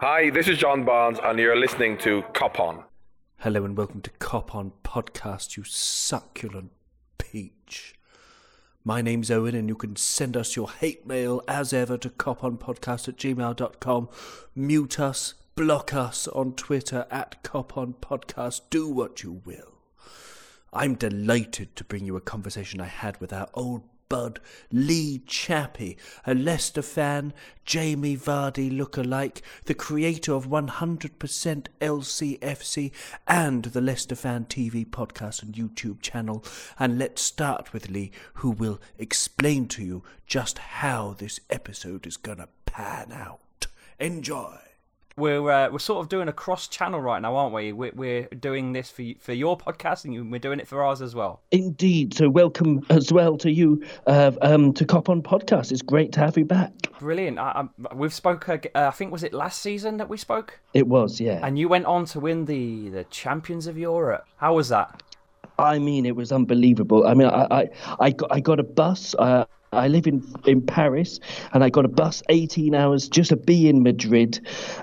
Hi, this is John Barnes, and you're listening to Cop On. Hello and welcome to Cop On Podcast, you succulent peach. My name's Owen, and you can send us your hate mail as ever to coponpodcast at gmail.com. Mute us, block us on Twitter at coponpodcast. Do what you will. I'm delighted to bring you a conversation I had with our old bud Lee Chappie, a Leicester fan, Jamie Vardy look-alike, the creator of 100% LCFC and the Leicester Fan TV podcast and YouTube channel. And let's start with Lee, who will explain to you just how this episode is gonna pan out. Enjoy! We're uh, we're sort of doing a cross channel right now, aren't we? We're, we're doing this for for your podcast, and we're doing it for ours as well. Indeed. So welcome as well to you uh, um, to Cop on Podcast. It's great to have you back. Brilliant. I, I, we've spoke. Uh, I think was it last season that we spoke. It was, yeah. And you went on to win the the Champions of Europe. How was that? I mean, it was unbelievable. I mean, I I, I got I got a bus. Uh, I live in in Paris, and I got a bus 18 hours just to be in Madrid.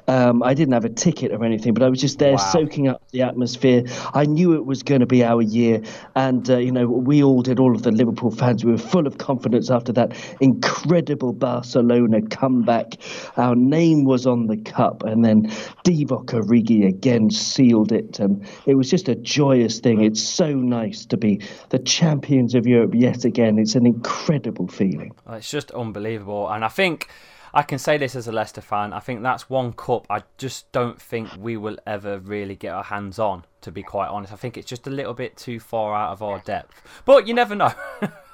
Um, I didn't have a ticket or anything, but I was just there Wow. soaking up the atmosphere. I knew it was going to be our year, and uh, you know we all did. All of the Liverpool fans, we were full of confidence after that incredible Barcelona comeback. Our name was on the cup, and then Divock Origi again sealed it, and it was just a joyous thing. It's so nice to be the champions of Europe yet again. It's an incredible feeling. It's just unbelievable, and I think I can say this as a Leicester fan. I think that's one cup I just don't think we will ever really get our hands on. To be quite honest, I think it's just a little bit too far out of our depth. But you never know.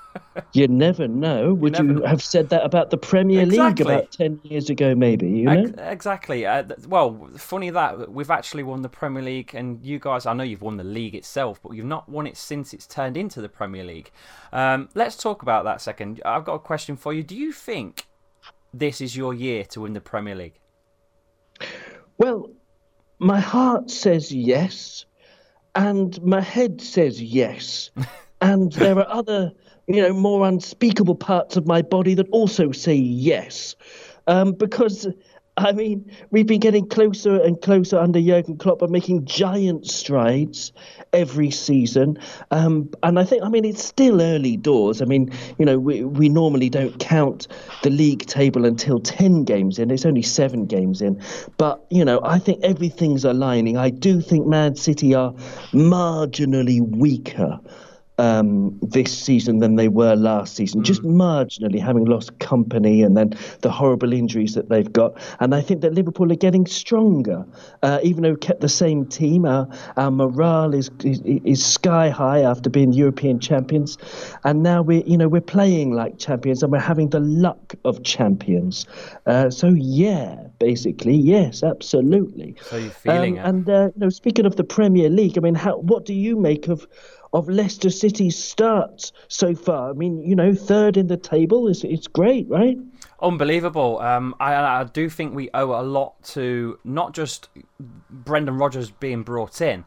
You never know. Would you, know. have said that about the Premier Exactly. League about 10 years ago, maybe? You know? Exactly. Uh, well, funny that we've actually won the Premier League, and you guys, I know you've won the league itself, but you've not won it since it's turned into the Premier League. Um, let's talk about that second. I've got a question for you. Do you think this is your year to win the Premier League? Well, my heart says yes, and my head says yes. and there are other, you know, more unspeakable parts of my body that also say yes. Um, because, I mean, we've been getting closer and closer under Jurgen Klopp and making giant strides every season. Um, and I think, I mean, it's still early doors. I mean, you know, we, we normally don't count the league table until 10 games in. It's only seven games in. But, you know, I think everything's aligning. I do think Man City are marginally weaker um, this season than they were last season, just marginally, having lost Kompany and then the horrible injuries that they've got. And I think that Liverpool are getting stronger, uh, even though we kept the same team. Our, our morale is, is is sky high after being European champions, and now we're you know we're playing like champions and we're having the luck of champions. Uh, so yeah, basically yes, absolutely. So you're feeling Um, it. And uh, you know, speaking of the Premier League, I mean, how what do you make of of Leicester City's start so far? I mean, you know, third in the table is it's great, right? Unbelievable. Um, I, I do think we owe a lot to not just Brendan Rodgers being brought in,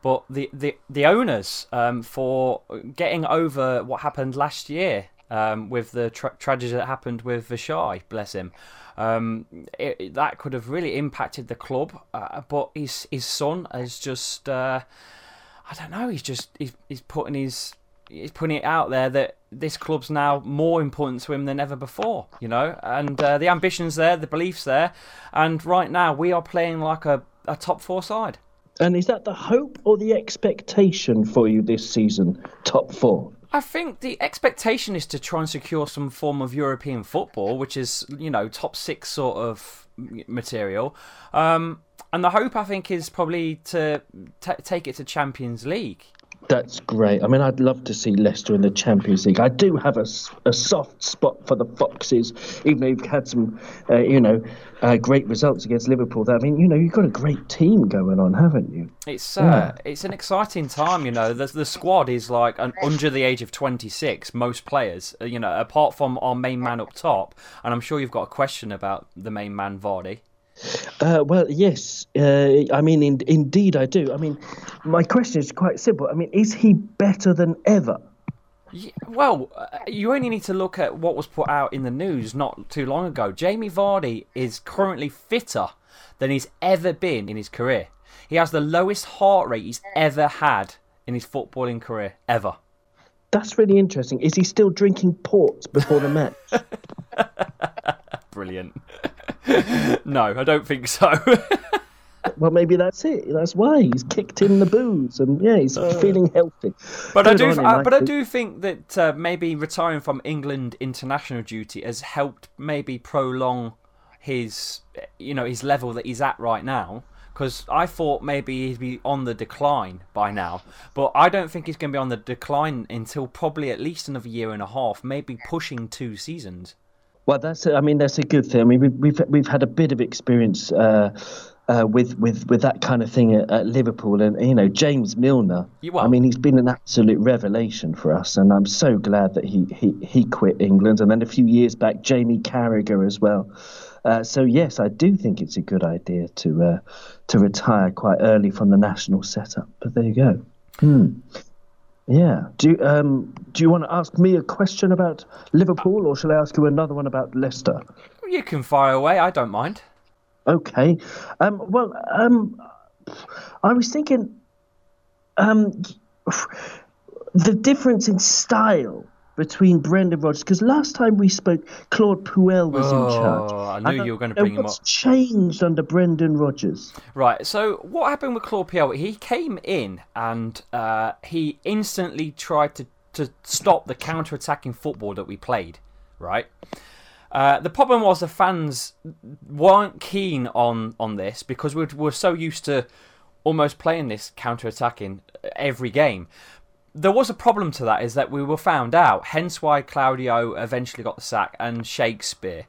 but the the, the owners um, for getting over what happened last year um, with the tra- tragedy that happened with Vichai, bless him. Um, it- that could have really impacted the club, uh, but his his son has just. Uh, I don't know. He's just he's, he's putting his he's putting it out there that this club's now more important to him than ever before. You know, and uh, the ambitions there, the beliefs there, and right now we are playing like a, a top four side. And is that the hope or the expectation for you this season? Top four. I think the expectation is to try and secure some form of European football, which is you know top six sort of material. Um, and the hope I think is probably to take it to Champions League. That's great. I mean, I'd love to see Leicester in the Champions League. I do have a, a soft spot for the Foxes, even though you've had some, uh, you know, uh, great results against Liverpool. That I mean, you know, you've got a great team going on, haven't you? It's uh, it's an exciting time, you know. The the squad is like an, under the age of 26. Most players, uh, you know, apart from our main man up top, and I'm sure you've got a question about the main man Vardy. Uh, well, yes. Uh, I mean, in, indeed, I do. I mean, my question is quite simple. I mean, is he better than ever? Well, uh, you only need to look at what was put out in the news not too long ago. Jamie Vardy is currently fitter than he's ever been in his career. He has the lowest heart rate he's ever had in his footballing career, ever. That's really interesting. Is he still drinking port before the match? Brilliant. no, I don't think so. well, maybe that's it. That's why he's kicked in the booze, and yeah, he's feeling healthy. But I do, I, but I think. do think that uh, maybe retiring from England international duty has helped maybe prolong his, you know, his level that he's at right now. Because I thought maybe he'd be on the decline by now, but I don't think he's going to be on the decline until probably at least another year and a half, maybe pushing two seasons. Well, that's. I mean, that's a good thing. I mean, we've we've, we've had a bit of experience uh, uh, with with with that kind of thing at, at Liverpool, and you know, James Milner. I mean, he's been an absolute revelation for us, and I'm so glad that he he he quit England, and then a few years back, Jamie Carragher as well. Uh, so yes, I do think it's a good idea to uh, to retire quite early from the national setup. But there you go. Hmm. Yeah. Do you, um, do you want to ask me a question about Liverpool, or shall I ask you another one about Leicester? You can fire away, I don't mind. Okay. Um, well, um, I was thinking um, the difference in style between Brendan Rodgers, because last time we spoke, Claude Puel was in charge. Oh, I knew you were going to bring him what's up. changed under Brendan Rodgers? Right. So what happened with Claude Puel? He came in and uh, he instantly tried to to stop the counter-attacking football that we played. Right. Uh, the problem was the fans weren't keen on on this because we were so used to almost playing this counter-attacking every game. There was a problem to that is that we were found out, hence why Claudio eventually got the sack and Shakespeare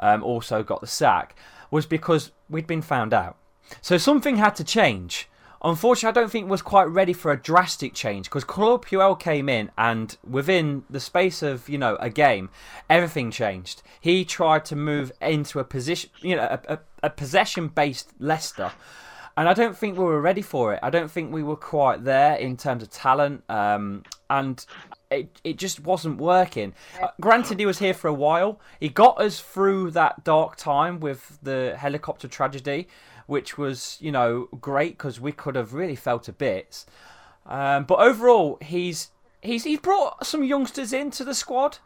um, also got the sack, was because we'd been found out. So something had to change. Unfortunately, I don't think was quite ready for a drastic change because Claude Puel came in and within the space of you know a game, everything changed. He tried to move into a position, you know, a, a, a possession-based Leicester, and I don't think we were ready for it. I don't think we were quite there in terms of talent, um, and it it just wasn't working. Uh, granted, he was here for a while. He got us through that dark time with the helicopter tragedy, which was you know great because we could have really fell to bits. Um, but overall, he's he's he's brought some youngsters into the squad,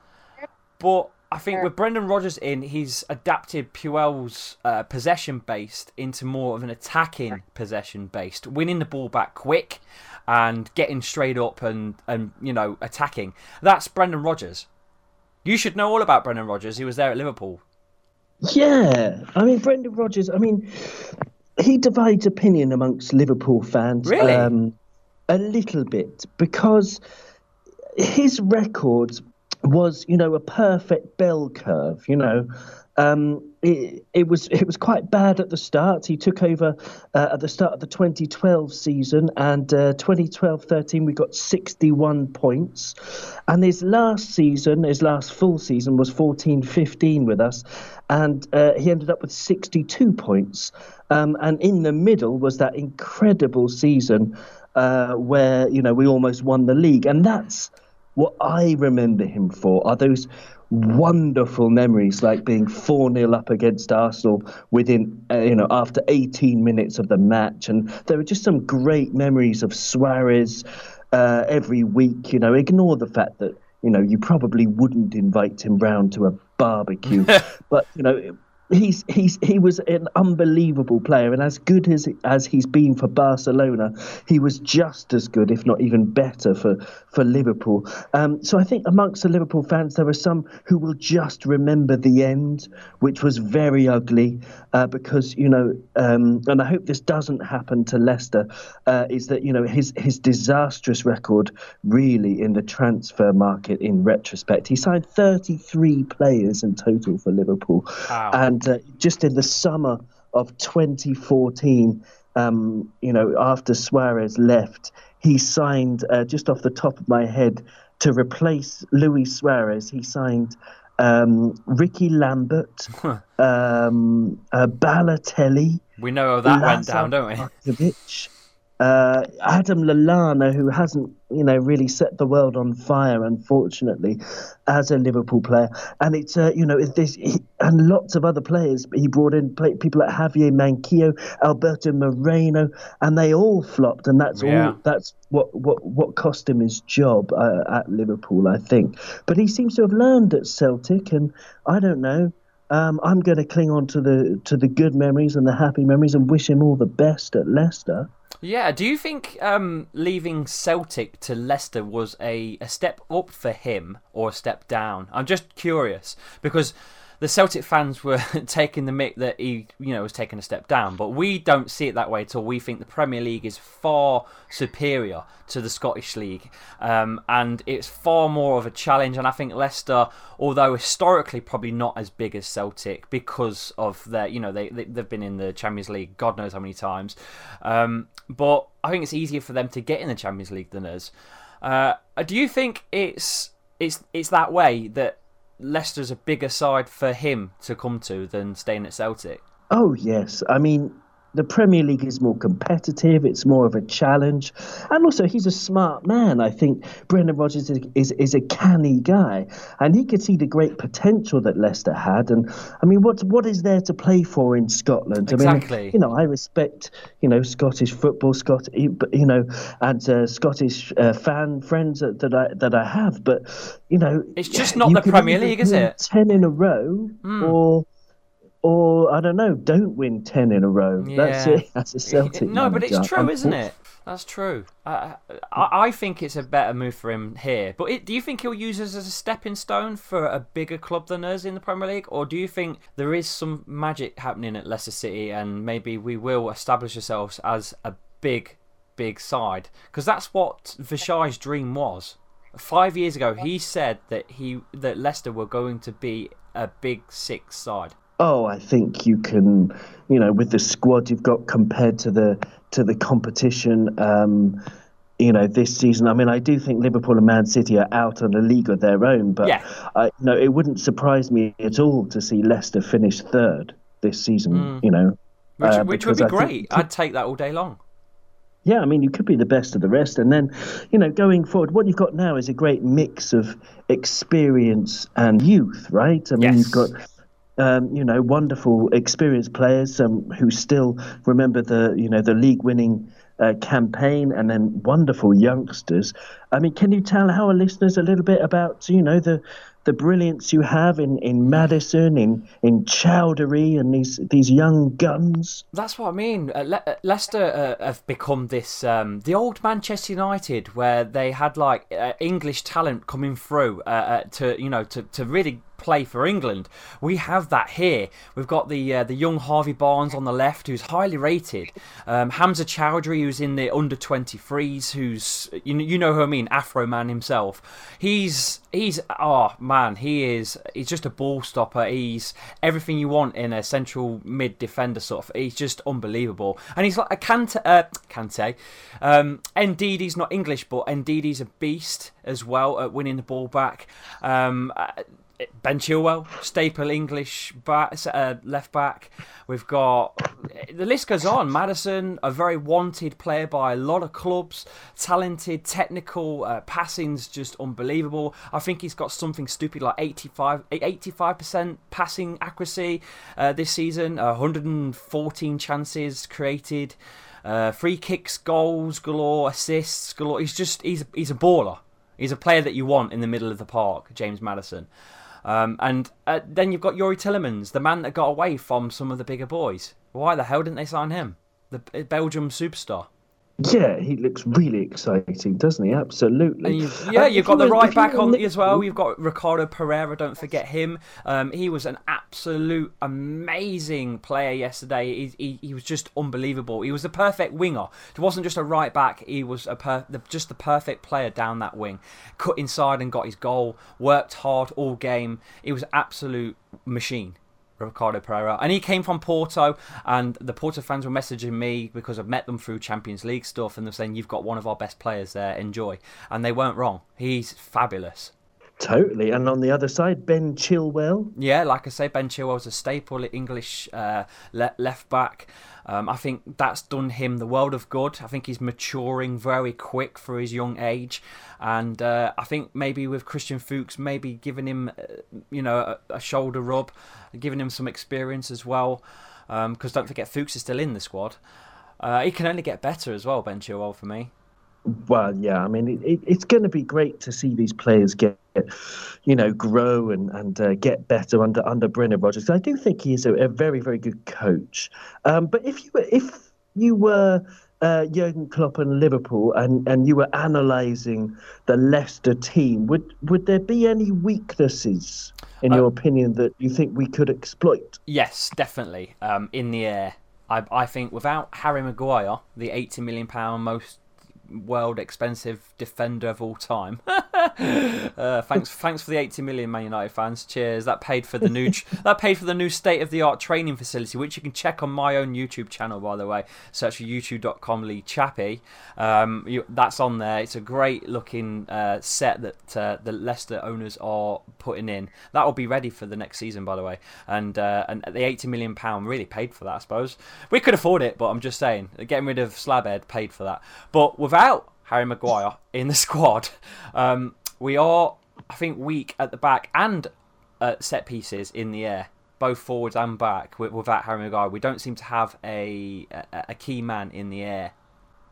but I think with Brendan Rodgers in, he's adapted Puel's uh, possession based into more of an attacking possession based, winning the ball back quick and getting straight up and and you know attacking. That's Brendan Rodgers. You should know all about Brendan Rodgers. He was there at Liverpool. Yeah, I mean Brendan Rodgers. I mean, he divides opinion amongst Liverpool fans. Really? Um, a little bit because his record was, you know, a perfect bell curve. You know, um, it, it was it was quite bad at the start. He took over uh, at the start of the 2012 season, and uh, 2012-13 we got 61 points. And his last season, his last full season, was 14-15 with us, and uh, he ended up with 62 points. Um, and in the middle was that incredible season uh, where you know we almost won the league, and that's what I remember him for. Are those wonderful memories like being 4 0 up against Arsenal within, uh, you know, after 18 minutes of the match. And there were just some great memories of Suarez uh, every week. You know, ignore the fact that, you know, you probably wouldn't invite him round to a barbecue. but, you know, he's he's he was an unbelievable player, and as good as as he's been for Barcelona, he was just as good, if not even better, for for Liverpool. Um, so I think amongst the Liverpool fans, there are some who will just remember the end, which was very ugly, uh, because you know, um, and I hope this doesn't happen to Leicester. Uh, is that you know his his disastrous record really in the transfer market in retrospect? He signed 33 players in total for Liverpool, Wow. and uh, just in the summer of 2014, um, you know, after Suarez left, he signed uh, just off the top of my head to replace Luis Suarez. He signed um, Rickie Lambert, um, uh, Balotelli. We know how that went down, don't we? Uh, Adam Lallana, who hasn't, you know, really set the world on fire, unfortunately, as a Liverpool player. And it's, uh, you know, it's this, he, and lots of other players. He brought in play, people like Javier Manquillo, Alberto Moreno, and they all flopped. And that's Yeah. all. That's what what what cost him his job uh, at Liverpool, I think. But he seems to have learned at Celtic, and I don't know. Um, I'm going to cling on to the to the good memories and the happy memories, and wish him all the best at Leicester. Yeah, do you think um, leaving Celtic to Leicester was a, a step up for him or a step down? I'm just curious because the Celtic fans were taking the mick that he, you know, was taking a step down, but we don't see it that way at all. We think the Premier League is far superior to the Scottish League, um, and it's far more of a challenge. And I think Leicester, although historically probably not as big as Celtic because of their, you know, they, they they've been in the Champions League, God knows how many times, um, but I think it's easier for them to get in the Champions League than us. Uh, do you think it's it's it's that way that Leicester's a bigger side for him to come to than staying at Celtic? Oh yes, I mean the Premier League is more competitive. It's more of a challenge, and also he's a smart man. I think Brendan Rodgers is, is is a canny guy, and he could see the great potential that Leicester had. And I mean, what what is there to play for in Scotland? Exactly. I mean, you know, I respect you know Scottish football, Scot, you know, and uh, Scottish uh, fan friends that, that I that I have, but you know, It's just not the Premier League, is it? Ten in a row, or or I don't know, don't win ten in a row. That's it. That's a Celtic. no, but it's manager. true, isn't it? That's true. I, I, I think it's a better move for him here. But it, do you think he'll use us as a stepping stone for a bigger club than us in the Premier League, or do you think there is some magic happening at Leicester City, and maybe we will establish ourselves as a big, big side? Because that's what Vichai's dream was. Five years ago, he said that he that Leicester were going to be a big six side. Oh, I think you can, you know, with the squad you've got compared to the to the competition, um, you know, this season. I mean, I do think Liverpool and Man City are out on a league of their own, but Yeah. I, no, it wouldn't surprise me at all to see Leicester finish third this season. You know, Which, uh, which would be I think- great. I'd take that all day long. Yeah, I mean, you could be the best of the rest. And then, you know, going forward, what you've got now is a great mix of experience and youth, right? I mean, Yes. you've got, um, you know, wonderful experienced players um, who still remember the, you know, the league winning uh, campaign and then wonderful youngsters. I mean, can you tell our listeners a little bit about, you know, the, the brilliance you have in, in Maddison, in, in Choudhury, and these, these young guns? That's what I mean. Uh, Le- uh, Leicester uh, have become this um, the old Manchester United, where they had like uh, English talent coming through uh, uh, to you know to, to really play for England. We have that here. We've got the uh, the young Harvey Barnes on the left, who's highly rated. Um, Hamza Choudhury, who's in the under 23s, who's you know, you know who I mean, Afro man himself. He's he's oh man, he is he's just a ball stopper. He's everything you want in a central mid defender sort of. He's just unbelievable, and he's like a Kante. Uh, Kante. Um, Ndidi's not English, but Ndidi's a beast as well at winning the ball back. Um, uh, Ben Chilwell, staple English back, uh, left back. We've got the list goes on. Maddison, a very wanted player by a lot of clubs, talented, technical, uh, passing's just unbelievable. I think he's got something stupid like 85 percent passing accuracy uh, this season. Uh, 114 chances created, uh, free kicks, goals galore, assists galore. He's just he's he's a baller. He's a player that you want in the middle of the park, James Maddison. Um, and uh, then you've got Youri Tielemans, the man that got away from some of the bigger boys. Why the hell didn't they sign him? The Belgium superstar. Yeah, he looks really exciting, doesn't he? Absolutely. You've, yeah, Uh, you've got the right back on as well. You've got Ricardo Pereira. Don't forget him. Um, he was an absolute amazing player yesterday. He, he, he was just unbelievable. He was the perfect winger. It wasn't just a right back. He was a per, the, just the perfect player down that wing. Cut inside and got his goal. Worked hard all game. He was absolute machine. Ricardo Pereira. And he came from Porto, and the Porto fans were messaging me because I've met them through Champions League stuff, and they're saying, You've got one of our best players there, enjoy. And they weren't wrong. He's fabulous. Totally. And on the other side, Ben Chilwell. Yeah, like I say, Ben Chilwell's a staple English uh, le- left back. Um, I think that's done him the world of good. I think he's maturing very quick for his young age, and uh, I think maybe with Christian Fuchs, maybe giving him, uh, you know, a, a, shoulder rub, giving him some experience as well. Because um, don't forget, Fuchs is still in the squad. Uh, he can only get better as well, Ben Chilwell, for me. Well, yeah, I mean, it, it, it's going to be great to see these players get, you know, grow and and uh, get better under under Brendan Rodgers. I do think he is a, a very very good coach. Um, but if you were if you were uh, Jurgen Klopp and Liverpool, and, and you were analysing the Leicester team, would would there be any weaknesses, in uh, your opinion, that you think we could exploit? Yes, definitely. Um, in the air, I, I think without Harry Maguire, the eighty million pound most world expensive defender of all time. uh, thanks, thanks for the 80 million Man United fans. Cheers. That paid for the new that paid for the new state of the art training facility, which you can check on my own YouTube channel. By the way, search for youtube.com Lee Chappie. Um, you, that's on there. It's a great looking uh, set that uh, the Leicester owners are putting in. That will be ready for the next season, by the way. And uh, and the 80 million pound really paid for that, I suppose. We could afford it, but I'm just saying, getting rid of Slabhead paid for that. But without without Harry Maguire in the squad, um, we are, I think, weak at the back and uh, set pieces in the air, both forwards and back. Without Harry Maguire, we don't seem to have a a, a key man in the air.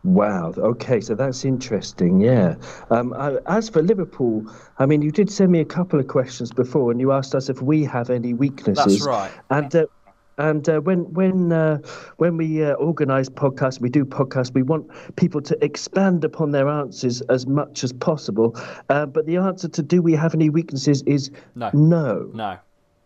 Wow. Okay, so that's interesting. Yeah. Um, as for Liverpool, I mean, you did send me a couple of questions before, and you asked us if we have any weaknesses. That's right. And uh, and uh, when when uh, when we uh, organise podcasts, we do podcasts. We want people to expand upon their answers as much as possible. Uh, but the answer to do we have any weaknesses is no. No. No.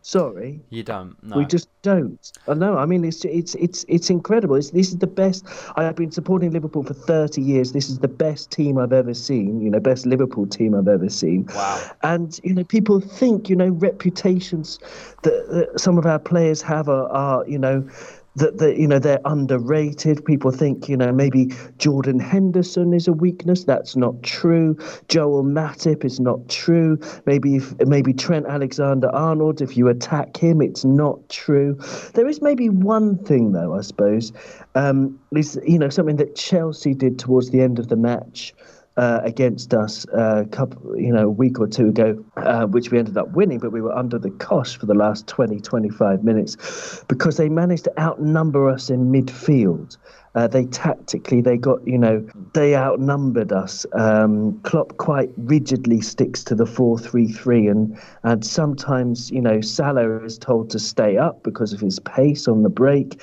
Sorry, you don't. No. We just don't. I know. I mean, it's it's it's it's incredible. It's, this is the best. I have been supporting Liverpool for thirty years. This is the best team I've ever seen. You know, best Liverpool team I've ever seen. Wow. And you know, people think you know reputations that, that some of our players have are, are you know that the, you know they're underrated. People think you know maybe Jordan Henderson is a weakness. That's not true. Joel Matip is not true. Maybe if, maybe Trent Alexander-Arnold. If you attack him, it's not true. There is maybe one thing though, I suppose, um, is you know something that Chelsea did towards the end of the match uh, against us uh, a couple, you know, a week or two ago, uh, which we ended up winning, but we were under the cosh for the last 20, 25 minutes because they managed to outnumber us in midfield. Uh, they tactically, they got, you know, they outnumbered us. Um, Klopp quite rigidly sticks to the 4 3 3, and, and sometimes, you know, Salah is told to stay up because of his pace on the break.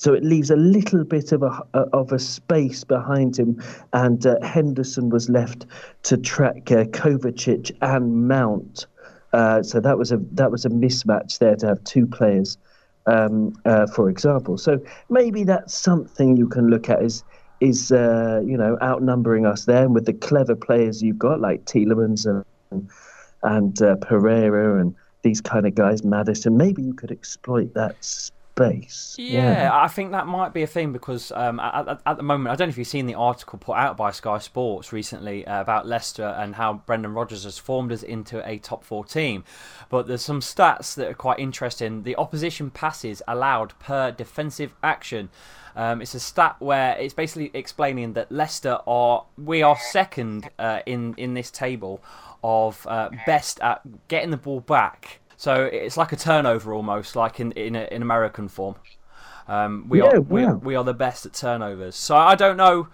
So it leaves a little bit of a of a space behind him, and uh, Henderson was left to track uh, Kovacic and Mount. Uh, so that was a that was a mismatch there to have two players, um, uh, for example. So maybe that's something you can look at is is uh, you know outnumbering us there, and with the clever players you've got like Tielemans and and uh, Pereira and these kind of guys, Maddison. Maybe you could exploit that space. Yeah, yeah, I think that might be a thing because um, at, at, the moment, I don't know if you've seen the article put out by Sky Sports recently uh, about Leicester and how Brendan Rodgers has formed us into a top four team. But there's some stats that are quite interesting. The opposition passes allowed per defensive action. Um, it's a stat where it's basically explaining that Leicester are we are second uh, in in this table of uh, best at getting the ball back so it's like a turnover almost, like in in, a, in American form. Um, we yeah, are we, we, are the best at turnovers. So I don't know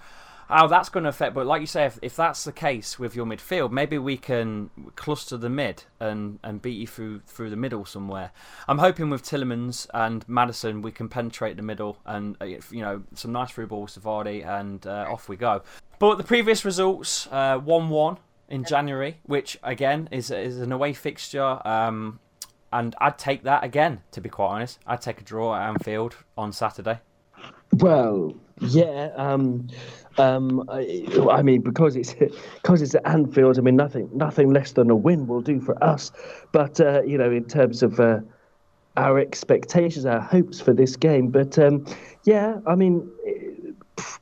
how that's going to affect. But like you say, if, if that's the case with your midfield, maybe we can cluster the mid and, and beat you through through the middle somewhere. I'm hoping with Tielemans and Maddison, we can penetrate the middle and uh, you know some nice through balls to Vardy and uh, off we go. But the previous results, uh, one one in January, which again is is an away fixture. Um, and I'd take that again. To be quite honest, I'd take a draw at Anfield on Saturday. Well, yeah. Um, um, I, I, mean, because it's because it's at Anfield. I mean, nothing nothing less than a win will do for us. But uh, you know, in terms of uh, our expectations, our hopes for this game. But um, yeah, I mean,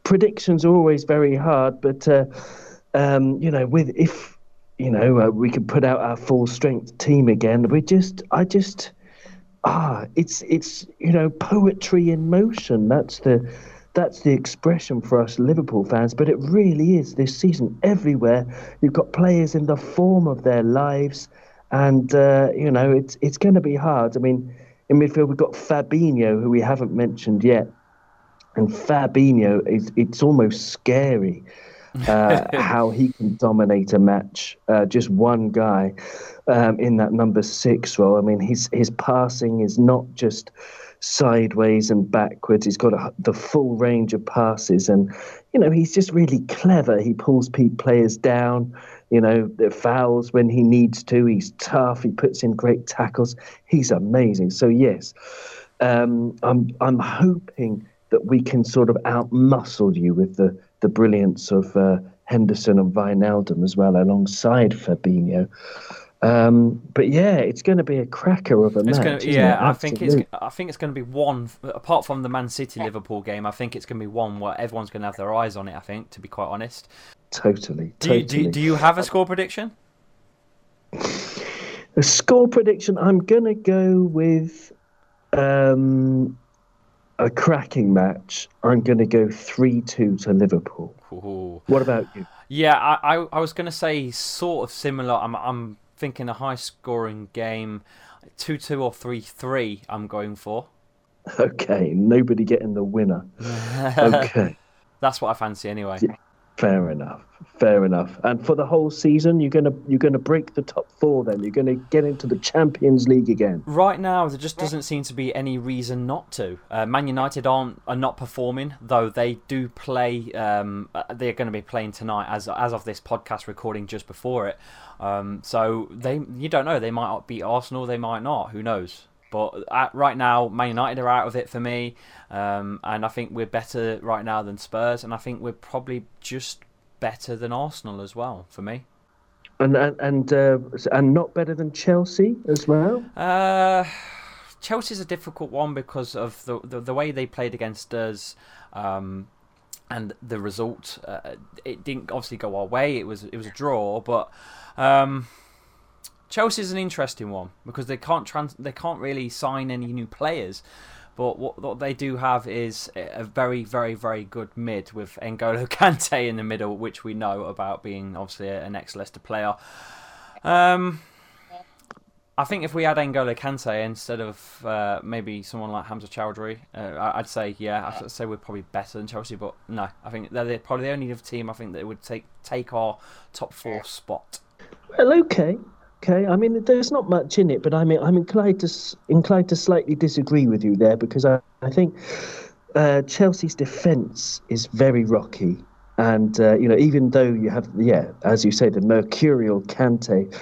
predictions are always very hard. But uh, um, you know, with if you know, uh, we could put out our full strength team again. We just, I just, ah, it's it's you know poetry in motion. That's the that's the expression for us Liverpool fans. But it really is this season everywhere. You've got players in the form of their lives, and uh, you know it's it's going to be hard. I mean, in midfield we've got Fabinho, who we haven't mentioned yet, and Fabinho is it's almost scary uh, how he can dominate a match. Uh, just one guy um, in that number six role. I mean, his his passing is not just sideways and backwards. He's got a, the full range of passes, and you know he's just really clever. He pulls players down. You know, the fouls when he needs to. He's tough. He puts in great tackles. He's amazing. So yes, um, I'm I'm hoping that we can sort of outmuscle you with the the brilliance of uh, Henderson and Wijnaldum as well, alongside Fabinho. Um, but yeah, it's going to be a cracker of a it's match. Gonna, yeah, I think it's I think it's going to be one. Apart from the Man City Liverpool game, I think it's going to be one where everyone's going to have their eyes on it. I think, to be quite honest. Totally. Do totally. you, do, do you have a score prediction? A score prediction. I'm going to go with um, a cracking match. I'm going to go three-two to Liverpool. Ooh. What about you? Yeah, I, I, I was going to say sort of similar. I'm I'm thinking a high scoring game, two two or three three. I'm going for. Okay, nobody getting the winner. okay, that's what I fancy anyway. Yeah, fair enough. Fair enough. And for the whole season, you're gonna you're gonna break the top four. Then you're gonna get into the Champions League again. Right now, there just doesn't seem to be any reason not to. Uh, Man United aren't are not performing, though they do play. Um, uh, they're going to be playing tonight, as as of this podcast recording just before it. Um, so they you don't know. They might beat Arsenal. They might not. Who knows? But at, right now, Man United are out of it for me, um, and I think we're better right now than Spurs, and I think we're probably just better than Arsenal as well for me. And and and, uh, and not better than Chelsea as well. Uh, Chelsea's a difficult one because of the the, the way they played against us. Um, and the result, uh, it didn't obviously go our way. It was it was a draw, but um, Chelsea's an interesting one because they can't trans- they can't really sign any new players. But what, what they do have is a very, very, very good mid with N'Golo Kante in the middle, which we know about being obviously an ex-Leicester player. Um, I think if we had N'Golo Kante instead of uh, maybe someone like Hamza Choudhury, uh, I'd say yeah, I'd say we're probably better than Chelsea. But no, I think they're probably the only team I think that would take take our top four spot. Well, okay, okay. I mean, there's not much in it, but I mean, I'm inclined to inclined to slightly disagree with you there because I, I think uh, Chelsea's defence is very rocky, and uh, you know, even though you have, yeah, as you say, the mercurial Kante.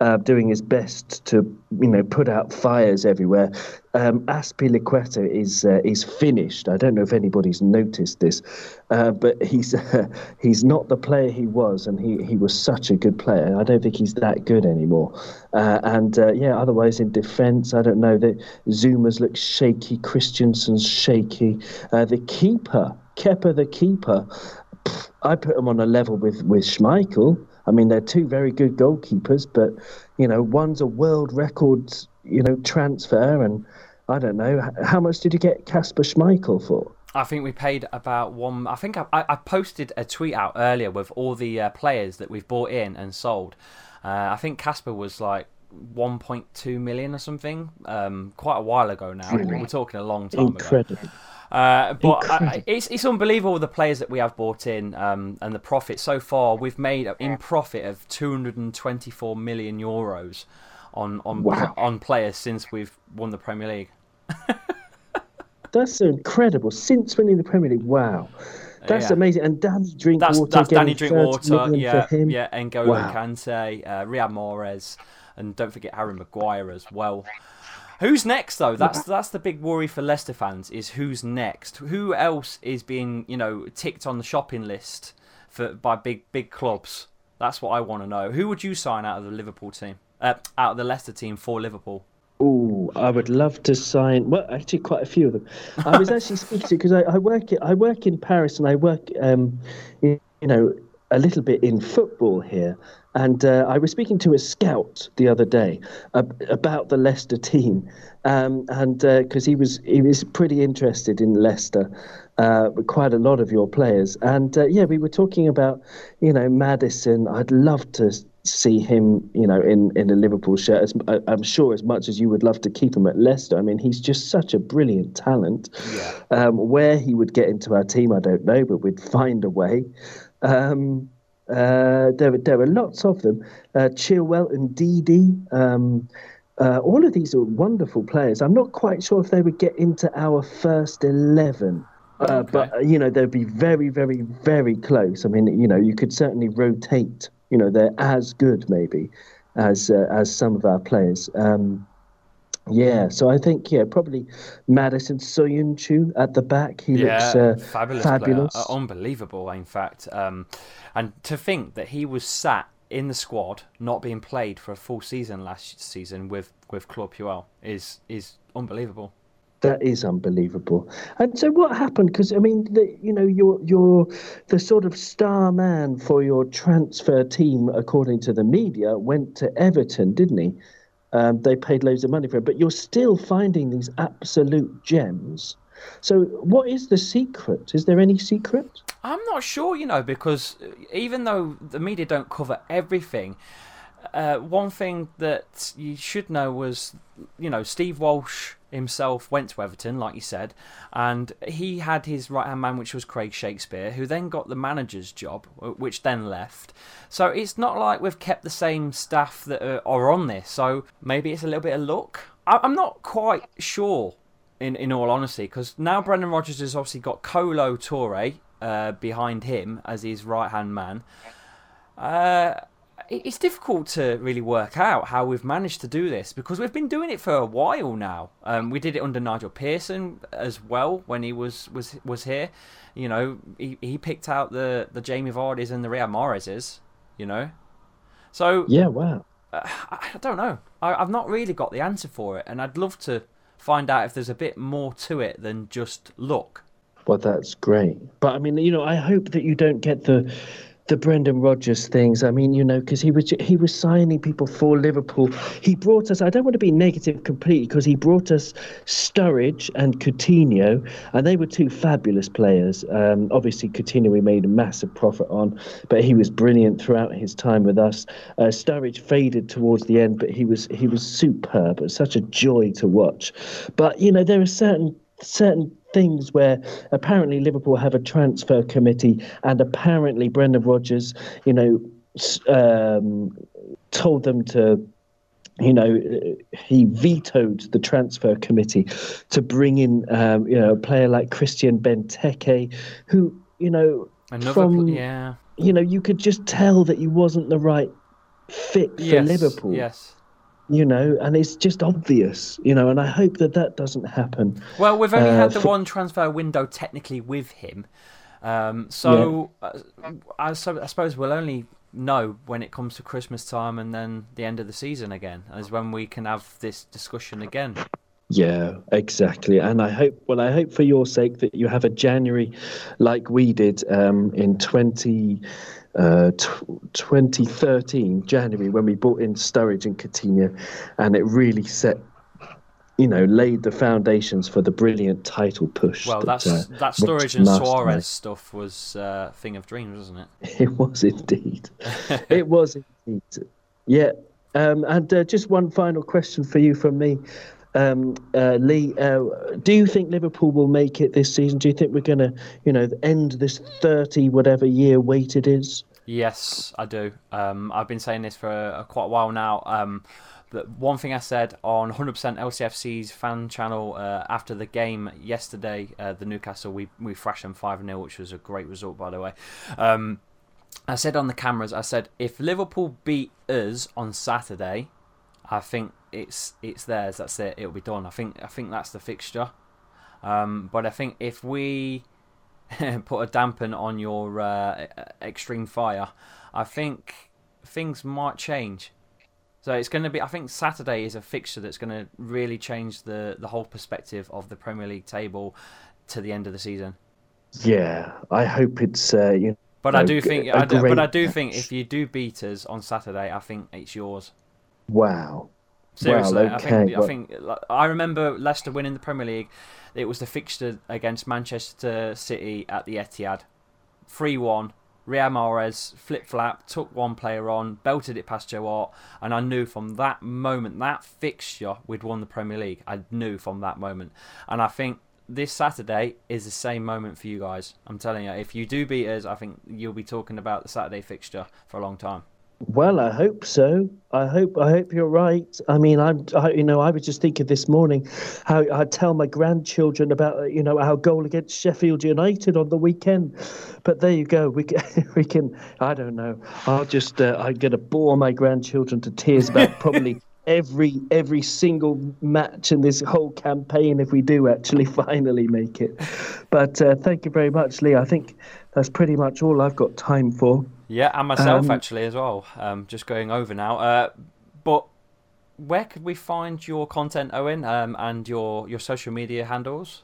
Uh, doing his best to, you know, put out fires everywhere. Um, Azpilicueta is uh, is finished. I don't know if anybody's noticed this, uh, but he's he's not the player he was, and he, he was such a good player. I don't think he's that good anymore. Uh, and uh, yeah, otherwise in defence, I don't know. that Zouma's look shaky. Christensen's shaky. Uh, the keeper, Kepa, the keeper. I put him on a level with with Schmeichel. I mean, they're two very good goalkeepers, but you know, one's a world record, you know, transfer, and I don't know how much did you get Casper Schmeichel for? I think we paid about one. I think I, I posted a tweet out earlier with all the uh, players that we've bought in and sold. Uh, I think Casper was like 1.2 million or something, um, quite a while ago now. We're talking a long time Incredible. ago. Uh, but I, it's it's unbelievable the players that we have bought in um, and the profit so far. We've made in profit of 224 million euros on on wow. on players since we've won the Premier League. That's incredible. Since winning the Premier League, wow. That's Yeah. amazing. And Danny Drinkwater. That's, that's Danny getting 30 Drinkwater, yeah, yeah, N'Golo Wow. Kante, uh, Riyad Mahrez, and don't forget Harry Maguire as well. Who's next though? That's that's the big worry for Leicester fans is who's next. Who else is being you know ticked on the shopping list for by big big clubs? That's what I want to know. Who would you sign out of the Liverpool team? Uh, out of the Leicester team for Liverpool? Oh, I would love to sign. Well, actually, quite a few of them. I was actually speaking to because I, I work I work in Paris and I work, um, you, you know, a little bit in football here. And uh, I was speaking to a scout the other day about the Leicester team, um, and because uh, he was he was pretty interested in Leicester, uh, quite a lot of your players, and uh, yeah, we were talking about you know Maddison. I'd love to see him, you know, in, in a Liverpool shirt. As, I'm sure as much as you would love to keep him at Leicester. I mean, he's just such a brilliant talent. Yeah. Um, where he would get into our team, I don't know, but we'd find a way. Um, uh, there, there are lots of them. Uh, Chilwell and Ndidi. Um, uh, all of these are wonderful players. I'm not quite sure if they would get into our first 11. Uh, okay. But, you know, they'd be very, very, very close. I mean, you know, you could certainly rotate. You know, they're as good, maybe, as uh, as some of our players. Um, yeah, so I think yeah, probably Maddison Soyuncu at the back. He yeah, looks uh, fabulous, fabulous. Uh, unbelievable. In fact, um, and to think that he was sat in the squad, not being played for a full season last season with with Claude Puel is is unbelievable. That is unbelievable. And so, what happened? Because I mean, the, you know, you're you're the sort of star man for your transfer team, according to the media, went to Everton, didn't he? Um, they paid loads of money for it, but you're still finding these absolute gems. So, what is the secret? Is there any secret? I'm not sure, you know, because even though the media don't cover everything, uh, one thing that you should know was, you know, Steve Walsh himself went to Everton, like you said, and he had his right hand man, which was Craig Shakespeare, who then got the manager's job, uh, which then left. So it's not like we've kept the same staff that are, on this. So maybe it's a little bit of luck. I'm not quite sure, in in all honesty, because now Brendan Rodgers has obviously got Kolo Toure uh, behind him as his right hand man. Uh, it's difficult to really work out how we've managed to do this because we've been doing it for a while now. Um, we did it under Nigel Pearson as well when he was was was here. You know, he, he picked out the the Jamie Vardys and the Riyad Mahrezes. You know, so yeah, wow. Uh, I don't know. I, I've not really got the answer for it, and I'd love to find out if there's a bit more to it than just luck. Well, that's great. But I mean, you know, I hope that you don't get the the Brendan Rodgers things. I mean, you know, because he was he was signing people for Liverpool. He brought us. I don't want to be negative completely because he brought us Sturridge and Coutinho, and they were two fabulous players. Um, obviously, Coutinho we made a massive profit on, but he was brilliant throughout his time with us. Uh, Sturridge faded towards the end, but he was he was superb. It was such a joy to watch. But you know, there are certain certain things where apparently Liverpool have a transfer committee, and apparently Brendan Rodgers, you know, um, told them to. You know, he vetoed the transfer committee to bring in, um, you know, a player like Christian Benteke, who, you know, Another, from, yeah, you know, you could just tell that he wasn't the right fit for yes, Liverpool. Yes you know, and it's just obvious, you know, and I hope that that doesn't happen. Well, we've only uh, had the for... one transfer window technically with him, um, so yeah. uh, I, so I suppose we'll only know when it comes to Christmas time and then the end of the season again, is when we can have this discussion again. Yeah, exactly. And I hope, well, I hope for your sake that you have a January like we did um, in 20. Uh, t- 2013 January when we bought in Sturridge and Coutinho, and it really set, you know, laid the foundations for the brilliant title push. Well, that, that's uh, that Sturridge and Suarez stuff was a uh, thing of dreams, wasn't it? It was indeed. it was indeed. Yeah. Um, and uh, just one final question for you from me. Um, uh, Lee, uh, do you think Liverpool will make it this season? Do you think we're going to, you know, end this 30 whatever year wait it is? Yes, I do. Um, I've been saying this for a, a quite a while now. Um, but one thing I said on 100% LCFC's fan channel uh, after the game yesterday, uh, the Newcastle, we, we thrashed them 5 0, which was a great result, by the way. Um, I said on the cameras, I said, if Liverpool beat us on Saturday, I think it's it's theirs. That's it. It'll be done. I think I think that's the fixture. Um, but I think if we put a dampen on your uh, extreme fire, I think things might change. So it's going to be. I think Saturday is a fixture that's going to really change the the whole perspective of the Premier League table to the end of the season. Yeah, I hope it's uh, you But I do think, I do, great but I do think if you do beat us on Saturday, I think it's yours. Wow. Seriously, Well, I okay, think I think I remember Leicester winning the Premier League. It was the fixture against Manchester City at the Etihad, three one. Riyad Mahrez flip flap took one player on, belted it past Joe Hart, and I knew from that moment, that fixture, we'd won the Premier League. I knew from that moment, and I think this Saturday is the same moment for you guys. I'm telling you, if you do beat us, I think you'll be talking about the Saturday fixture for a long time. Well, I hope so. I hope I hope you're right. I mean, I'm I, you know I was just thinking this morning how I tell my grandchildren about you know our goal against Sheffield United on the weekend. But there you go. We can, we can I don't know. I'll just uh, I'm gonna bore my grandchildren to tears about probably. Every every single match in this whole campaign, if we do actually finally make it, but uh, thank you very much, Lee. I think that's pretty much all I've got time for. Yeah, and myself Um, actually as well. Um, just going over now. Uh, but where could we find your content, Owen, um, and your your social media handles?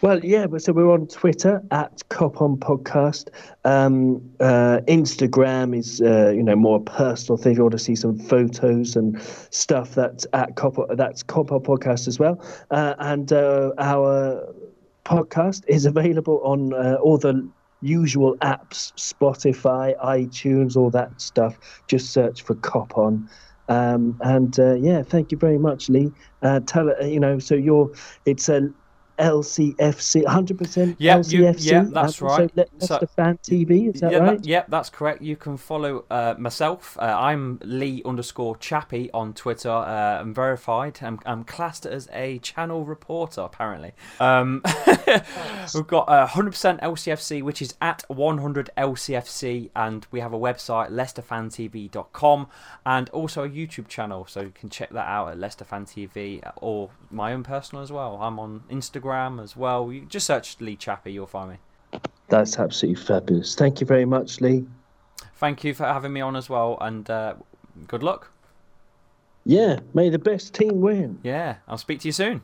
Well, yeah, so we're on Twitter at Cop On Podcast. Um, uh, Instagram is, uh, you know, more personal thing. If you want to see some photos and stuff, that's at Cop. That's Cop On Podcast as well. Uh, and uh, our podcast is available on uh, all the usual apps: Spotify, iTunes, all that stuff. Just search for Cop On. Um, and uh, yeah, thank you very much, Lee. Uh, tell uh, you know, so you're it's a LCFC, 100% Yeah, you- LCFC. yeah, that's um, right. So Le- So- Leicester Fan TV, is that yeah, right? That, yeah, that's correct. You can follow uh, myself. Uh, I'm Lee underscore Chappie on Twitter. Uh, I'm verified. I'm, I'm classed as a channel reporter, apparently. Um, we've got uh, 100% LCFC, which is at 100 LCFC, and we have a website, LeicesterFanTV.com, and also a YouTube channel, so you can check that out at Leicester Fan TV or my own personal as well. I'm on Instagram as well. You just search Lee Chappie, you'll find me. That's absolutely fabulous. Thank you very much, Lee. Thank you for having me on as well, and uh, good luck. Yeah, may the best team win. Yeah, I'll speak to you soon.